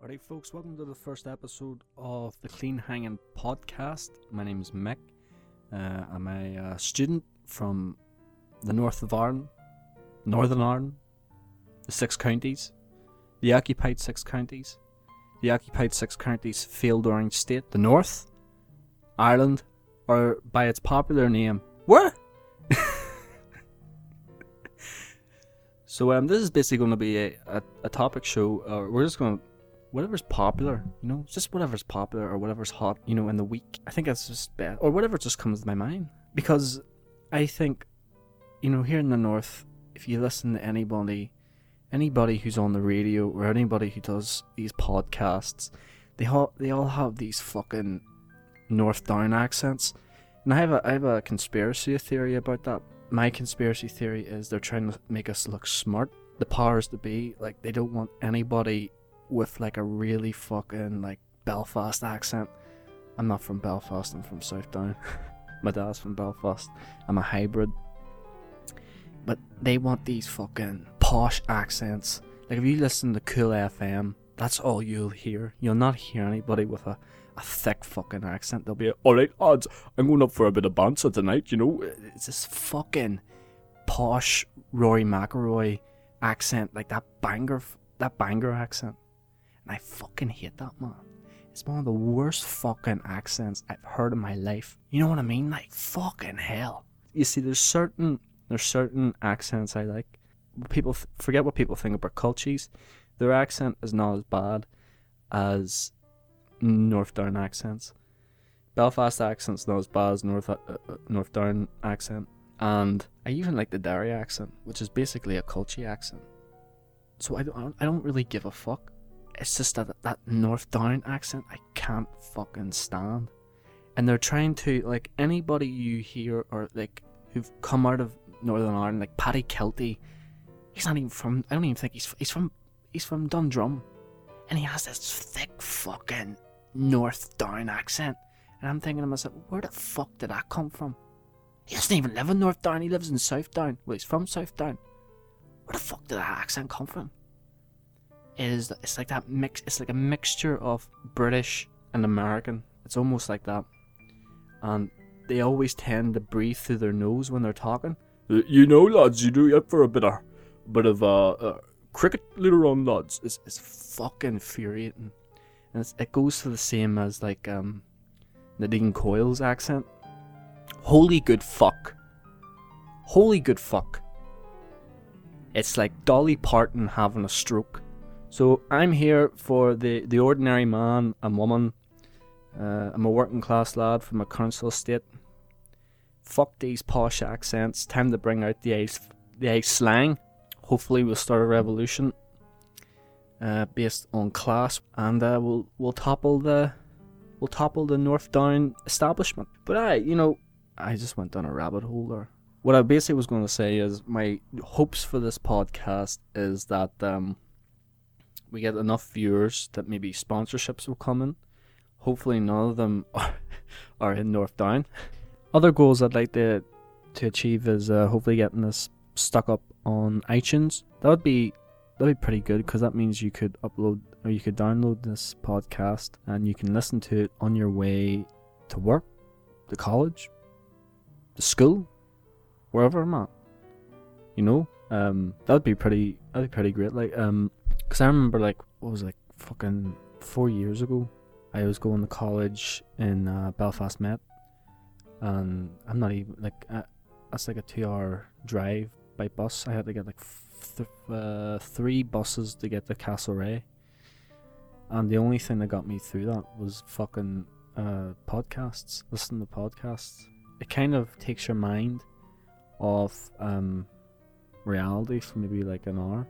Alright, folks, welcome to the first episode of the Clean Hanging Podcast. My name is Mick. Uh, I'm a uh, student from the north of Ireland, Northern Ireland, the six counties, the occupied six counties, the occupied six counties, Field Orange State, the North, Ireland, or by its popular name, what? so um, this is basically going to be a, a, a topic show. Uh, we're just going to whatever's popular, you know, just whatever's popular or whatever's hot, you know, in the week. I think that's just best, or whatever just comes to my mind. Because I think, you know, here in the north, if you listen to anybody, anybody who's on the radio or anybody who does these podcasts, they all they all have these fucking north down accents. And I have a I have a conspiracy theory about that. My conspiracy theory is they're trying to make us look smart. The powers to be, like they don't want anybody with like a really fucking like Belfast accent. I'm not from Belfast, I'm from Southdown. My dad's from Belfast. I'm a hybrid. But they want these fucking posh accents. Like if you listen to Cool FM, that's all you'll hear. You'll not hear anybody with a, a thick fucking accent. They'll be alright odds, I'm going up for a bit of banter tonight, you know. It's this fucking posh Rory McIlroy accent, like that banger that banger accent. And I fucking hate that man. It's one of the worst fucking accents I've heard in my life. You know what I mean? Like fucking hell. You see, there's certain there's certain accents I like. People forget what people think about cultures. Their accent is not as bad as North Down accents. Belfast accent's not as bad as North uh, uh, North Down accent, and I even like the Derry accent, which is basically a culture accent. So I don't I don't really give a fuck it's just that that North Down accent I can't fucking stand. And they're trying to like anybody you hear or like who've come out of Northern Ireland, like Paddy Kielty, he's not even from. I don't even think he's he's from he's from Dundrum, and he has this thick fucking North Down accent. And I'm thinking to myself, where the fuck did that come from? He doesn't even live in North Down. He lives in South Down. Well, he's from South Down. Where the fuck did that accent come from? Is it's like that mix it's like a mixture of British and American. It's almost like that. And they always tend to breathe through their nose when they're talking. You know, lads, you do it for a bit of bit of uh, uh cricket later on, lads. It's it's fucking infuriating. And it goes for the same as like um Nadine Coyle's accent. Holy good fuck. Holy good fuck. It's like Dolly Parton having a stroke. So I'm here for the, the ordinary man and woman. Uh, I'm a working class lad from a council estate. Fuck these posh accents. Time to bring out the the slang. Hopefully, we'll start a revolution uh, based on class, and uh, we'll we'll topple the we'll topple the North Down establishment. But I, you know, I just went down a rabbit hole there. What I basically was going to say is my hopes for this podcast is that um, we get enough viewers that maybe sponsorships will come in. Hopefully, none of them are, are in North Down. Other goals I'd like to to achieve is uh, hopefully getting this stuck up on iTunes. That would be that'd be pretty good because that means you could upload or you could download this podcast and you can listen to it on your way to work, to college, to school, wherever I'm at. You know, um, that would be pretty. That'd be pretty great. Like, um, because I remember, like, what was it, like, fucking four years ago, I was going to college in uh, Belfast Met. And I'm not even, like, uh, that's like a two hour drive by bus. I had to get, like, th- uh, three buses to get to Castlereagh. And the only thing that got me through that was fucking uh, podcasts, listen to podcasts. It kind of takes your mind off um, reality for maybe like an hour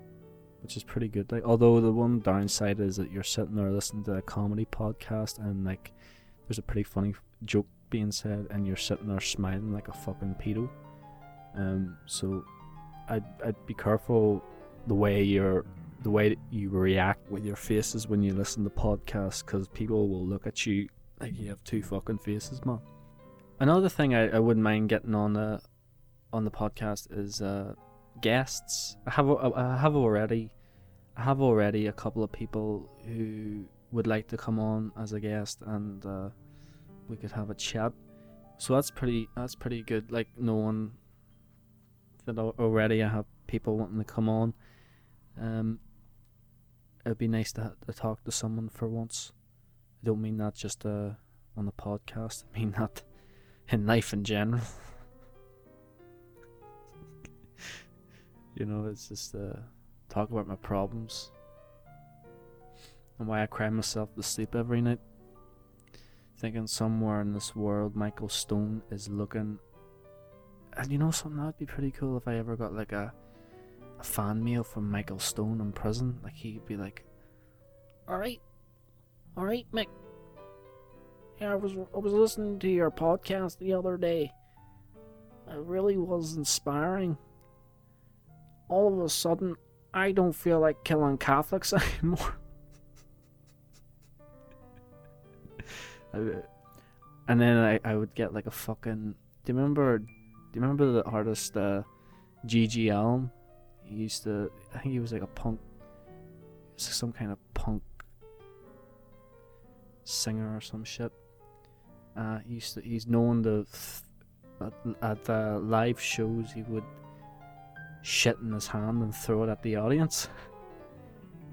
which is pretty good. Like, although the one downside is that you're sitting there listening to a comedy podcast and like there's a pretty funny joke being said, and you're sitting there smiling like a fucking pedo. Um, so I'd I'd be careful the way you're the way you react with your faces when you listen to podcasts, because people will look at you like you have two fucking faces, man. Another thing I, I wouldn't mind getting on the on the podcast is uh, guests. I have I have already I have already a couple of people who would like to come on as a guest, and uh, we could have a chat. So that's pretty. That's pretty good. Like knowing that al- already I have people wanting to come on. Um, it'd be nice to, to talk to someone for once. I don't mean that just uh, on the podcast. I mean that in life in general. You know, it's just uh, talk about my problems and why I cry myself to sleep every night. Thinking somewhere in this world, Michael Stone is looking. And you know something that'd be pretty cool if I ever got like a a fan mail from Michael Stone in prison. Like he'd be like, "All right, all right, Mick. Yeah, I was I was listening to your podcast the other day. It really was inspiring. All of a sudden, I don't feel like killing Catholics anymore." And then I, I would get like a fucking. Do you remember? Do you remember the artist uh, G.G. Allin? He used to. I think he was like a punk. Some kind of punk singer or some shit. Uh, he used to. He's known the Th- at, at the live shows, he would shit in his hand and throw it at the audience.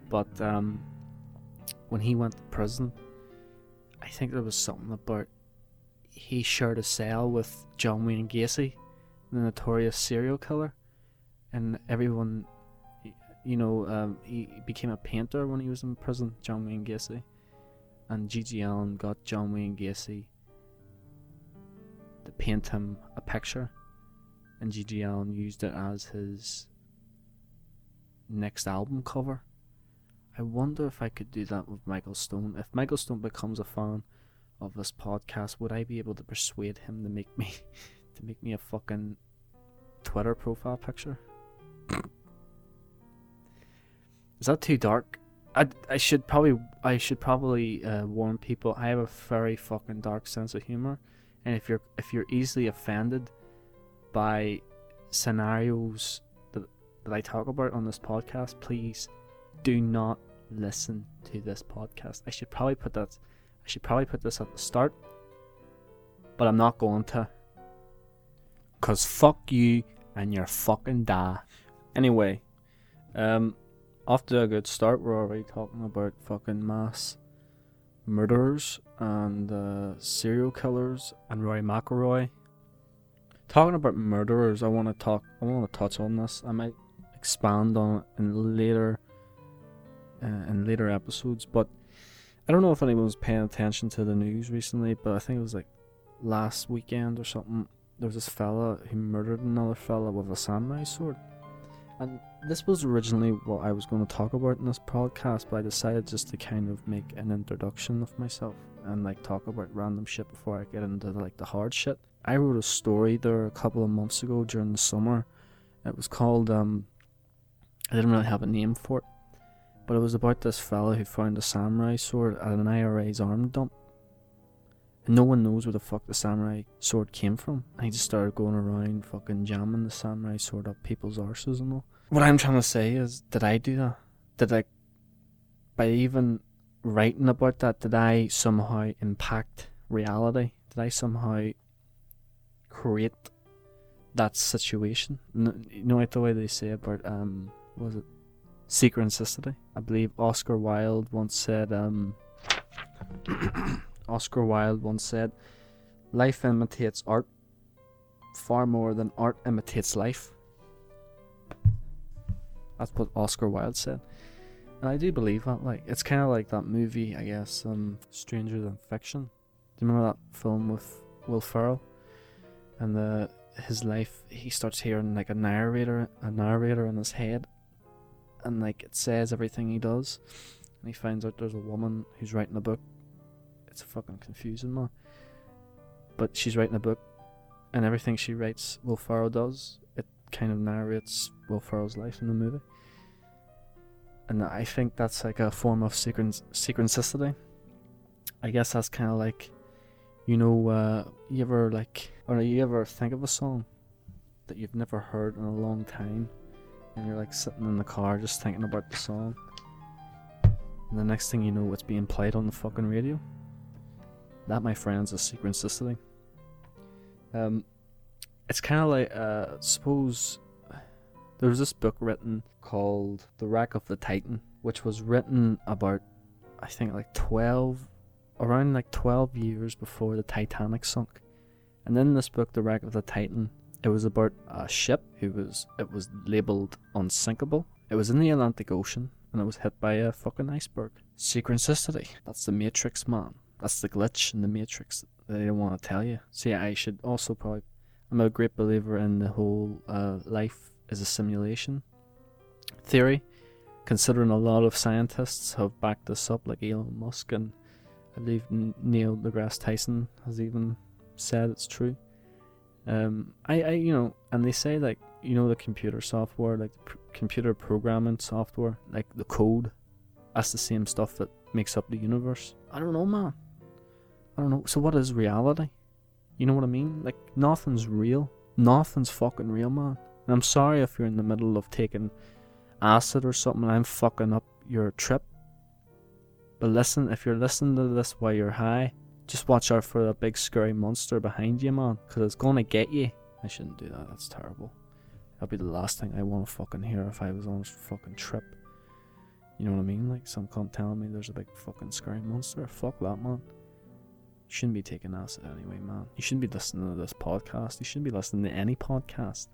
But um, when he went to prison, I think there was something about he shared a cell with John Wayne Gacy, the notorious serial killer, and everyone, you know, um, he became a painter when he was in prison. John Wayne Gacy, and G.G. Allin got John Wayne Gacy to paint him a picture, and G.G. Allin used it as his next album cover. I wonder if I could do that with Michael Stone. If Michael Stone becomes a fan of this podcast, would I be able to persuade him to make me to make me a fucking Twitter profile picture? Is that too dark? I, I should probably I should probably uh, warn people. I have a very fucking dark sense of humor, and if you're if you're easily offended by scenarios that that I talk about on this podcast, please do not listen to this podcast. I should probably put that I should probably put this at the start, but I'm not going to. Cause fuck you and your fucking da. Anyway, um, to a good start. We're already talking about fucking mass murderers and uh, serial killers and Roy McIlroy. Talking about murderers, I want to talk. I want to touch on this. I might expand on it in later, uh, in later episodes. But I don't know if anyone was paying attention to the news recently. But I think it was like last weekend or something. There was this fella who murdered another fella with a samurai sword. And this was originally what I was going to talk about in this podcast, but I decided just to kind of make an introduction of myself and like talk about random shit before I get into like the hard shit. I wrote a story there a couple of months ago during the summer. It was called um I didn't really have a name for it, but it was about this fella who found a samurai sword at an IRA's arm dump. And no one knows where the fuck the samurai sword came from. And he just started going around fucking jamming the samurai sword up people's arses and all. What I'm trying to say is, did I do that? Did I, by even writing about that, did I somehow impact reality? Did I somehow create that situation? N- You know, the way they say about, um, was it synchronicity? I believe Oscar Wilde once said, um, Oscar Wilde once said, life imitates art far more than art imitates life. That's what Oscar Wilde said. And I do believe that. Like, it's kind of like that movie, I guess, um, Stranger Than Fiction. Do you remember that film with Will Ferrell? And the his life, he starts hearing like a narrator, a narrator in his head, and like it says everything he does. And he finds out there's a woman who's writing a book. It's fucking confusing, man. But she's writing a book, and everything she writes, Will Ferrell does. It kind of narrates Will Ferrell's life in the movie. And I think that's like a form of synchron- synchronicity. I guess that's kind of like, you know, uh, you ever like, or do you ever think of a song that you've never heard in a long time, and you're like sitting in the car just thinking about the song, And the next thing you know, it's being played on the fucking radio. That, my friends, is synchronicity. Um, it's kind of like, uh, suppose there was this book written called The Wreck of the Titan, which was written about, I think, like 12, around like 12 years before the Titanic sunk. And in this book, The Wreck of the Titan, it was about a ship who was, it was labeled unsinkable. It was in the Atlantic Ocean and it was hit by a fucking iceberg. Synchronicity. That's the Matrix, man. That's the glitch in the Matrix that they don't want to tell you. See, I should also probably. I'm a great believer in the whole uh, life is a simulation theory, considering a lot of scientists have backed this up, like Elon Musk and I believe Neil deGrasse Tyson has even said it's true. Um, I, I, you know, and they say like, you know, the computer software, like pr- computer programming software, like the code, that's the same stuff that makes up the universe. I don't know, man. I don't know. So what is reality? You know what I mean? Like nothing's real. Nothing's fucking real, man. And I'm sorry if you're in the middle of taking acid or something and I'm fucking up your trip. But listen, if you're listening to this while you're high, just watch out for that big scary monster behind you, man. Because it's gonna get you. I shouldn't do that, that's terrible. That'd be the last thing I want to fucking hear if I was on a fucking trip. You know what I mean? Like some cunt telling me there's a big fucking scary monster. Fuck that, man. You shouldn't be taking acid anyway, man. You shouldn't be listening to this podcast. You shouldn't be listening to any podcast.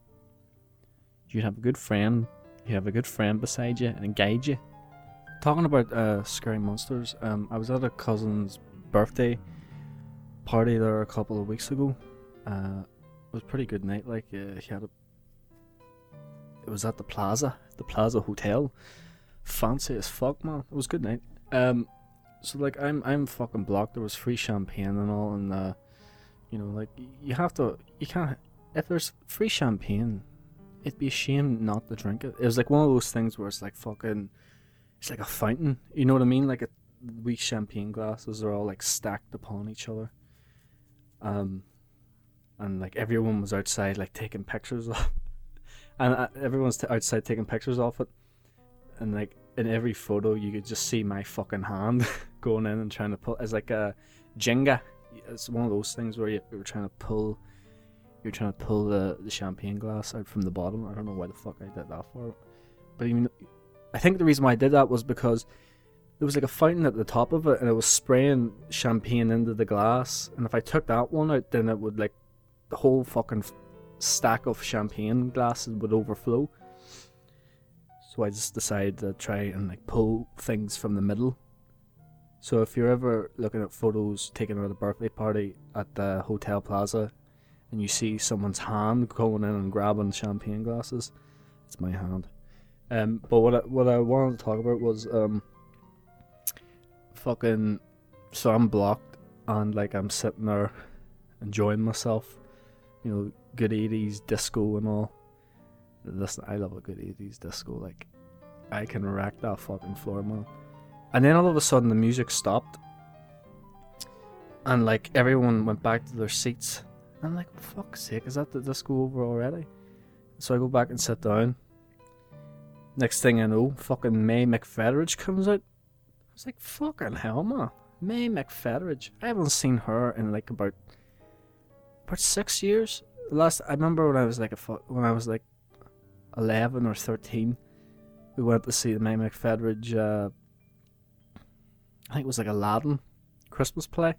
You'd have a good friend. You have a good friend beside you and guide you. Talking about uh, scary monsters, um, I was at a cousin's birthday party there a couple of weeks ago. Uh, it was a pretty good night. Like uh, he had a, it was at the Plaza, the Plaza Hotel. Fancy as fuck, man. It was good night. Um, so like I'm I'm fucking blocked. There was free champagne and all, and uh, you know, like you have to, you can't. If there's free champagne, it'd be a shame not to drink it. It was like one of those things where it's like fucking, it's like a fountain. You know what I mean? Like a wee champagne glasses are all like stacked upon each other. Um, and like everyone was outside like taking pictures of, and uh, everyone's t- outside taking pictures of it, and like in every photo you could just see my fucking hand going in and trying to pull. It's like a Jenga. It's one of those things where you, you're trying to pull. You're trying to pull the, the champagne glass out from the bottom. I don't know why the fuck I did that for, but I I think the reason why I did that was because there was like a fountain at the top of it, and it was spraying champagne into the glass. And if I took that one out, then it would like the whole fucking stack of champagne glasses would overflow. So I just decided to try and like pull things from the middle. So if you're ever looking at photos taken at a birthday party at the Hotel Plaza and you see someone's hand going in and grabbing champagne glasses, it's my hand. Um, but what I, what I wanted to talk about was um, fucking. So I'm blocked and like I'm sitting there enjoying myself, you know, good 80s disco and all. Listen, I love a good 80s disco. Like, I can rack that fucking floor, man. And then all of a sudden, the music stopped. And, like, everyone went back to their seats. I'm like, fuck's sake, is that the disco over already? So I go back and sit down. Next thing I know, fucking May McFettridge comes out. Like, fucking hell, man. May McFettridge. I haven't seen her in, like, about. about six years. Last, I remember when I was like a when I was like 11 or 13, we went to see the May McFettridge, uh, I think it was like Aladdin Christmas play.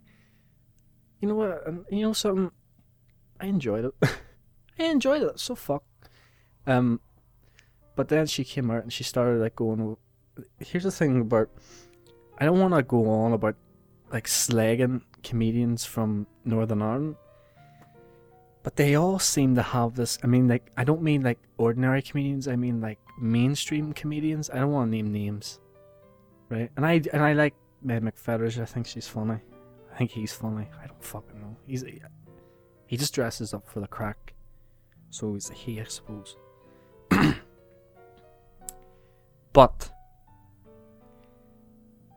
You know what? You know something? I enjoyed it. I enjoyed it. So fuck. Um, but then she came out and she started like going. Here's the thing about. I don't want to go on about like slagging comedians from Northern Ireland but they all seem to have this. I mean, like, I don't mean like ordinary comedians. I mean like mainstream comedians. I don't want to name names, right? And I and I like May McFettridge. I think she's funny. I think he's funny. I don't fucking know. He's he just dresses up for the crack, so he's a he, I suppose. but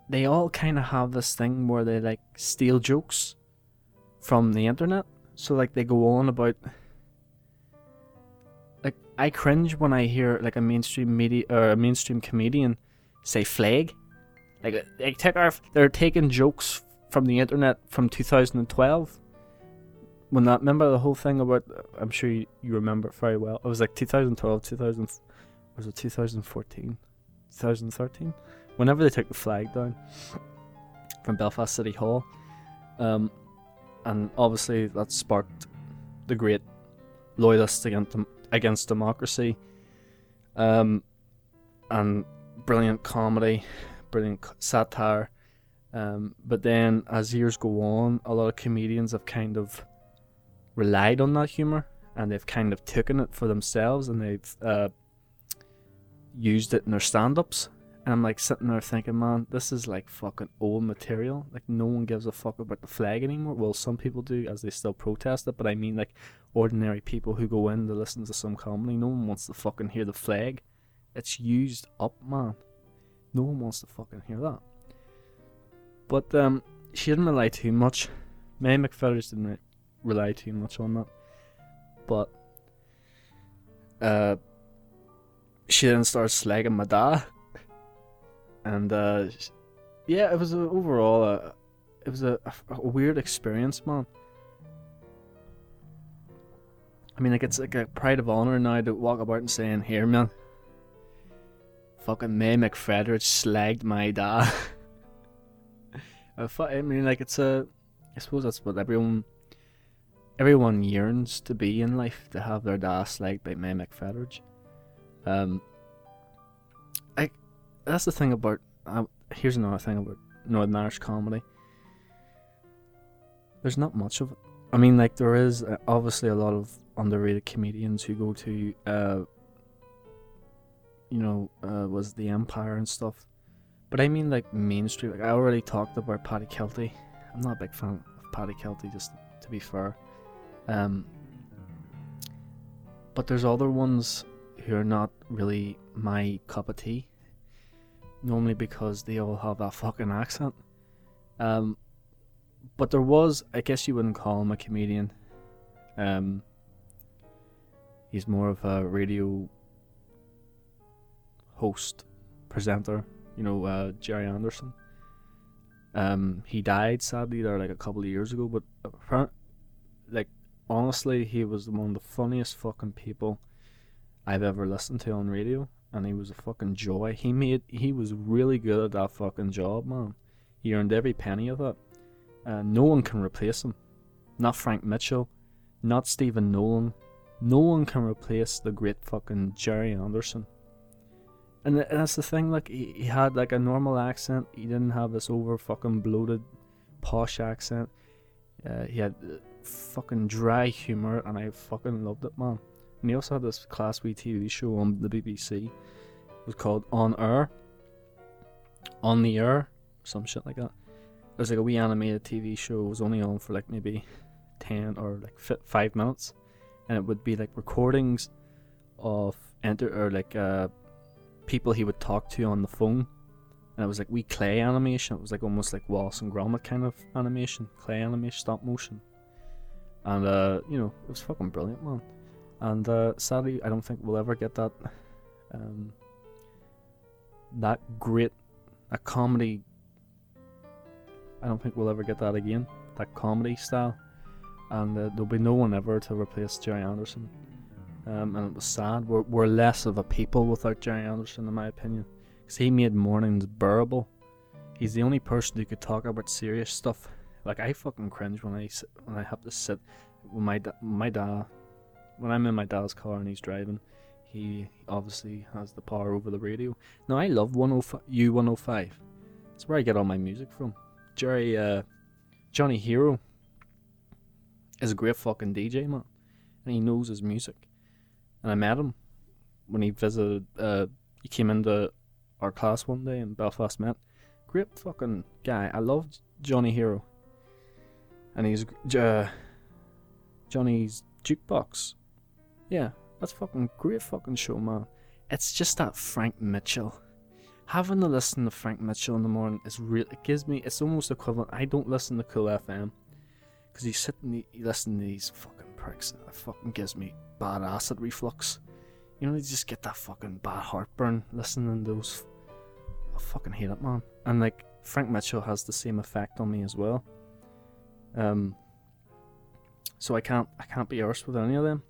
they all kind of have this thing where they like steal jokes from the internet so like they go on about like I cringe when I hear like a mainstream media or a mainstream comedian say flag. Like they take our, they're taking jokes from the internet from 2012. When that remember the whole thing about, I'm sure you, you remember it very well. It was like 2012, 2000, was it 2014, 2013? Whenever they took the flag down from Belfast City Hall, um, and obviously that sparked the great loyalists against against democracy, um, and brilliant comedy, brilliant satire. Um, but then as years go on, a lot of comedians have kind of relied on that humor and they've kind of taken it for themselves and they've uh, used it in their stand-ups. And I'm like sitting there thinking, man, this is like fucking old material. Like no one gives a fuck about the flag anymore. Well, some people do, as they still protest it. But I mean, like ordinary people who go in to listen to some comedy, no one wants to fucking hear the flag. It's used up, man. No one wants to fucking hear that. But um, she didn't rely too much. May McPhetters didn't re- rely too much on that. But uh, she then started slagging my dad, and uh, yeah, it was a, overall a, it was a, a, weird experience, man. I mean, like it's like a pride of honor now to walk about and saying, "Here, man, fucking May McFrederick slagged my dad." I mean, like it's a. I suppose that's what everyone, everyone yearns to be in life to have their dad slagged by May McFettridge. Um. That's the thing about. Uh, here's another thing about Northern Irish comedy. There's not much of it. I mean, like there is uh, obviously a lot of underrated comedians who go to, uh, you know, uh, was the Empire and stuff. But I mean, like mainstream. Like I already talked about Paddy Kielty. I'm not a big fan of Paddy Kielty, just to be fair. Um, but there's other ones who are not really my cup of tea. Normally because they all have that fucking accent. Um, but there was, I guess you wouldn't call him a comedian. Um, he's more of a radio host, presenter. You know, uh, Gerry Anderson. Um, he died sadly there like a couple of years ago, but like honestly, he was one of the funniest fucking people I've ever listened to on radio, and he was a fucking joy. He made he was really good at that fucking job, man. He earned every penny of it. Uh, no one can replace him. Not Frank Mitchell, not Stephen Nolan. No one can replace the great fucking Gerry Anderson. And that's the thing, like he, he had like a normal accent. He didn't have this over fucking bloated, posh accent. Uh, he had uh, fucking dry humor, and I fucking loved it, man. And he also had this class wee TV show on the BBC. It was called On Air. On the Air, some shit like that. It was like a wee animated TV show. It was only on for like maybe ten or like five minutes, and it would be like recordings of enter or like uh people he would talk to on the phone. And it was like wee clay animation. It was like almost like Wallace and Gromit kind of animation, clay animation, stop motion. And uh, you know, it was fucking brilliant, man. And uh, sadly, I don't think we'll ever get that um, that great a comedy. I don't think we'll ever get that again. That comedy style, and uh, there'll be no one ever to replace Gerry Anderson um, and it was sad. We're, we're less of a people without Gerry Anderson, in my opinion, because he made mornings bearable. He's the only person who could talk about serious stuff. Like I fucking cringe when I when I have to sit with my da- my dad when I'm in my dad's car and he's driving. He obviously has the power over the radio. Now I love 105 U105. It's where I get all my music from. Jerry uh, Johnny Hero is a great fucking DJ man, and he knows his music and I met him when he visited. Uh, he came into our class one day in Belfast Met. Great fucking guy. I loved Johnny Hero, and he's uh, Johnny's jukebox. Yeah, that's fucking great fucking show, man. It's just that Frank Mitchell. Having to listen to Frank Mitchell in the morning is real. It gives me. It's almost equivalent. I don't listen to Cool FM because you sit and you listen to these fucking pricks. It fucking gives me bad acid reflux. You know, you just get that fucking bad heartburn listening to those. I fucking hate it, man. and like Frank Mitchell has the same effect on me as well. Um, so I can't I can't be arsed with any of them,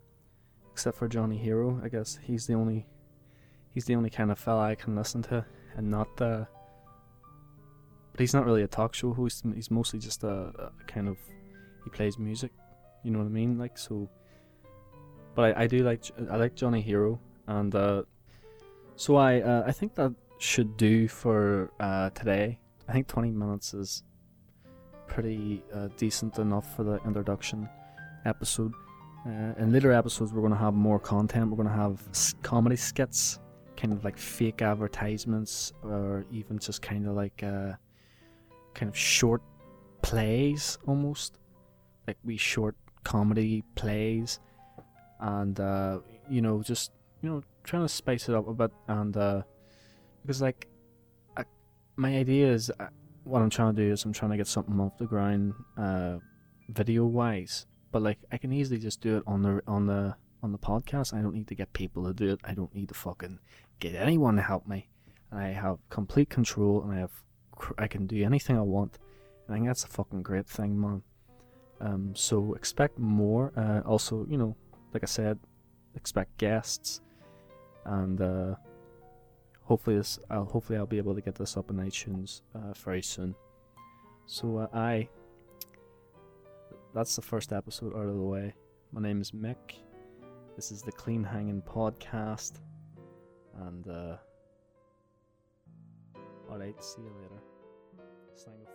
except for Johnny Hero. I guess he's the only he's the only kind of fella I can listen to, and not the. But he's not really a talk show host. He's mostly just a, a kind of he plays music. You know what I mean? Like so. But I, I do like I like Johnny Hero, and uh, so I uh, I think that should do for uh, today. I think 20 minutes is pretty uh, decent enough for the introduction episode. Uh, in later episodes, we're going to have more content. We're going to have comedy skits, kind of like fake advertisements, or even just kind of like uh, kind of short plays almost, like we short comedy plays, and uh, you know, just you know, trying to spice it up a bit, and uh, because like I, my idea is uh, what I'm trying to do is I'm trying to get something off the ground, uh, video wise but like I can easily just do it on the on the on the podcast. I don't need to get people to do it. I don't need to fucking get anyone to help me. And I have complete control, and I have I can do anything I want. And I think that's a fucking great thing, man. Um, so expect more. Uh, also, you know, like I said, expect guests, and uh, hopefully this. I'll hopefully I'll be able to get this up in iTunes uh, very soon. So uh, I that's the first episode out of the way. My name is Mick. This is the Clean Hanging Podcast. And, uh, alright, see you later. You for